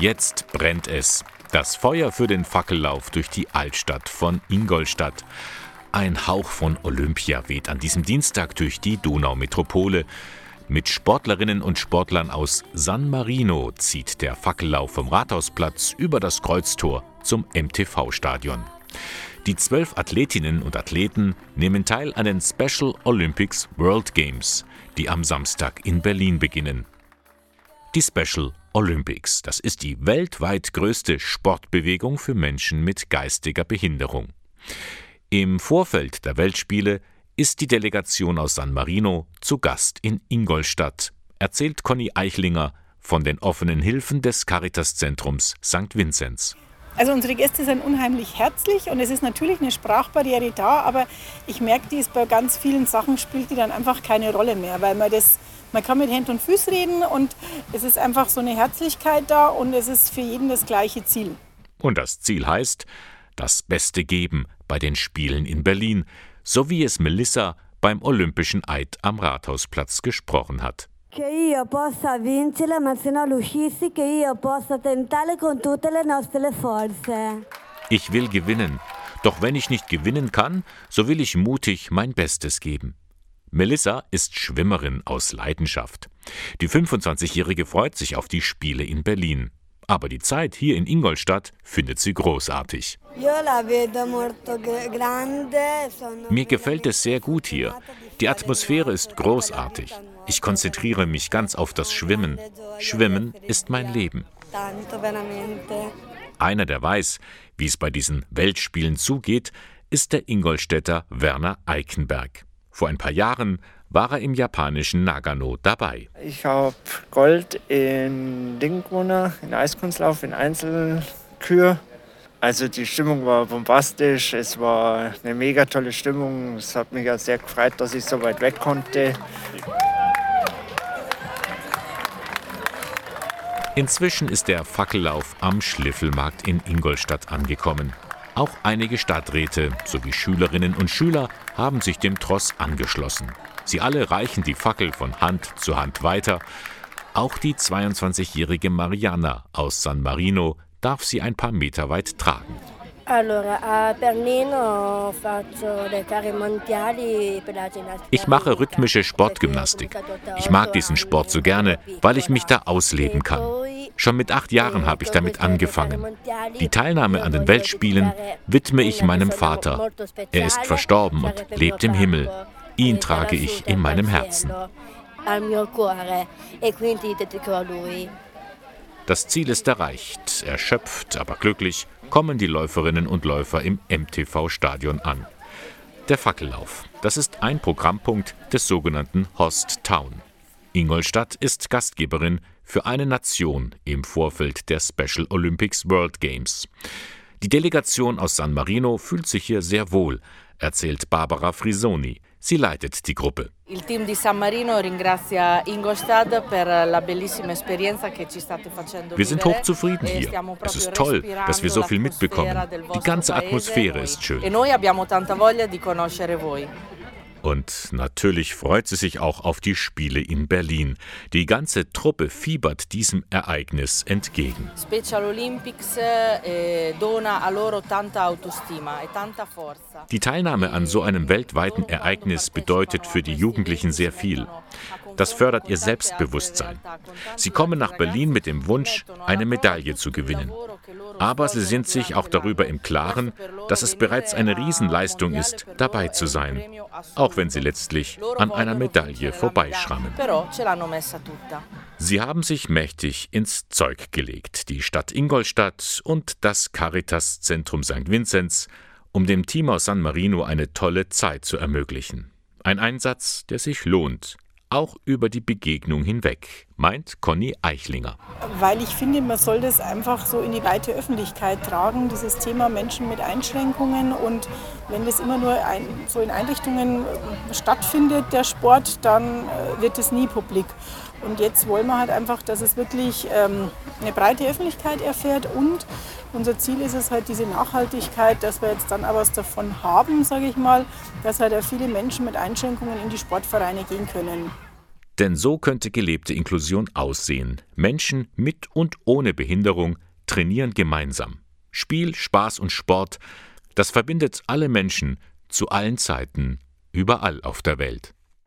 Jetzt brennt es. Das Feuer für den Fackellauf durch die Altstadt von Ingolstadt. Ein Hauch von Olympia weht an diesem Dienstag durch die Donaumetropole. Mit Sportlerinnen und Sportlern aus San Marino zieht der Fackellauf vom Rathausplatz über das Kreuztor zum MTV-Stadion. Die zwölf Athletinnen und Athleten nehmen teil an den Special Olympics World Games, die am Samstag in Berlin beginnen. Die Special Olympics, das ist die weltweit größte Sportbewegung für Menschen mit geistiger Behinderung. Im Vorfeld der Weltspiele ist die Delegation aus San Marino zu Gast in Ingolstadt, erzählt Conny Eichlinger von den offenen Hilfen des Caritas-Zentrums St. Vinzenz. Also unsere Gäste sind unheimlich herzlich und es ist natürlich eine Sprachbarriere da, aber ich merke, die ist bei ganz vielen Sachen spielt die dann einfach keine Rolle mehr, weil man das man kann mit Händen und Füßen reden und es ist einfach so eine Herzlichkeit da und es ist für jeden das gleiche Ziel. Und das Ziel heißt, das Beste geben bei den Spielen in Berlin, so wie es Melissa beim Olympischen Eid am Rathausplatz gesprochen hat. Che io possa vincere, ma se non riuscissi, che io possa tentare con tutte le nostre forze. Ich will gewinnen. Doch wenn ich nicht gewinnen kann, so will ich mutig mein Bestes geben. Melissa ist Schwimmerin aus Leidenschaft. Die 25-Jährige freut sich auf die Spiele in Berlin. Aber die Zeit hier in Ingolstadt findet sie großartig. Mir gefällt es sehr gut hier. Die Atmosphäre ist großartig. Ich konzentriere mich ganz auf das Schwimmen. Schwimmen ist mein Leben. Einer, der weiß, wie es bei diesen Weltspielen zugeht, ist der Ingolstädter Werner Eikenberg. Vor ein paar Jahren war er im japanischen Nagano dabei. Ich habe Gold in Ding gewonnen, in Eiskunstlauf, in Einzelkür. Also die Stimmung war bombastisch, es war eine mega tolle Stimmung. Es hat mich ja sehr gefreut, dass ich so weit weg konnte. Inzwischen ist der Fackellauf am Schliffelmarkt in Ingolstadt angekommen. Auch einige Stadträte sowie Schülerinnen und Schüler haben sich dem Tross angeschlossen. Sie alle reichen die Fackel von Hand zu Hand weiter. Auch die 22-jährige Mariana aus San Marino darf sie ein paar Meter weit tragen. Ich mache rhythmische Sportgymnastik. Ich mag diesen Sport so gerne, weil ich mich da ausleben kann. Schon mit acht Jahren habe ich damit angefangen. Die Teilnahme an den Weltspielen widme ich meinem Vater. Er ist verstorben und lebt im Himmel. Ihn trage ich in meinem Herzen. Das Ziel ist erreicht. Erschöpft, aber glücklich kommen die Läuferinnen und Läufer im MTV-Stadion an. Der Fackellauf, das ist ein Programmpunkt des sogenannten Host Town. Ingolstadt ist Gastgeberin für eine Nation im Vorfeld der Special Olympics World Games. Die Delegation aus San Marino fühlt sich hier sehr wohl, erzählt Barbara Frisoni. Sie leitet die Gruppe. Wir sind hochzufrieden e hier. Es ist toll, dass wir so viel mitbekommen. Die ganze Atmosphäre ist schön. Und natürlich freut sie sich auch auf die Spiele in Berlin. Die ganze Truppe fiebert diesem Ereignis entgegen. Eh, e die Teilnahme an so einem weltweiten Ereignis bedeutet für die Jugendlichen sehr viel. Das fördert ihr Selbstbewusstsein. Sie kommen nach Berlin mit dem Wunsch, eine Medaille zu gewinnen. Aber sie sind sich auch darüber im Klaren, dass es bereits eine Riesenleistung ist, dabei zu sein, auch wenn sie letztlich an einer Medaille vorbeischrammen. Sie haben sich mächtig ins Zeug gelegt, die Stadt Ingolstadt und das Caritas-Zentrum St. Vinzenz, um dem Team aus San Marino eine tolle Zeit zu ermöglichen. Ein Einsatz, der sich lohnt, auch über die Begegnung hinweg, meint Conny Eichlinger. Weil ich finde, man soll das einfach so in die weite Öffentlichkeit tragen, dieses Thema Menschen mit Einschränkungen. Und wenn das immer nur ein, so in Einrichtungen stattfindet, der Sport, dann äh, wird es nie publik. Und jetzt wollen wir halt einfach, dass es wirklich ähm, eine breite Öffentlichkeit erfährt und unser Ziel ist es halt diese Nachhaltigkeit, dass wir jetzt dann auch was davon haben, sage ich mal, dass halt auch viele Menschen mit Einschränkungen in die Sportvereine gehen können. Denn so könnte gelebte Inklusion aussehen. Menschen mit und ohne Behinderung trainieren gemeinsam. Spiel, Spaß und Sport, das verbindet alle Menschen zu allen Zeiten, überall auf der Welt.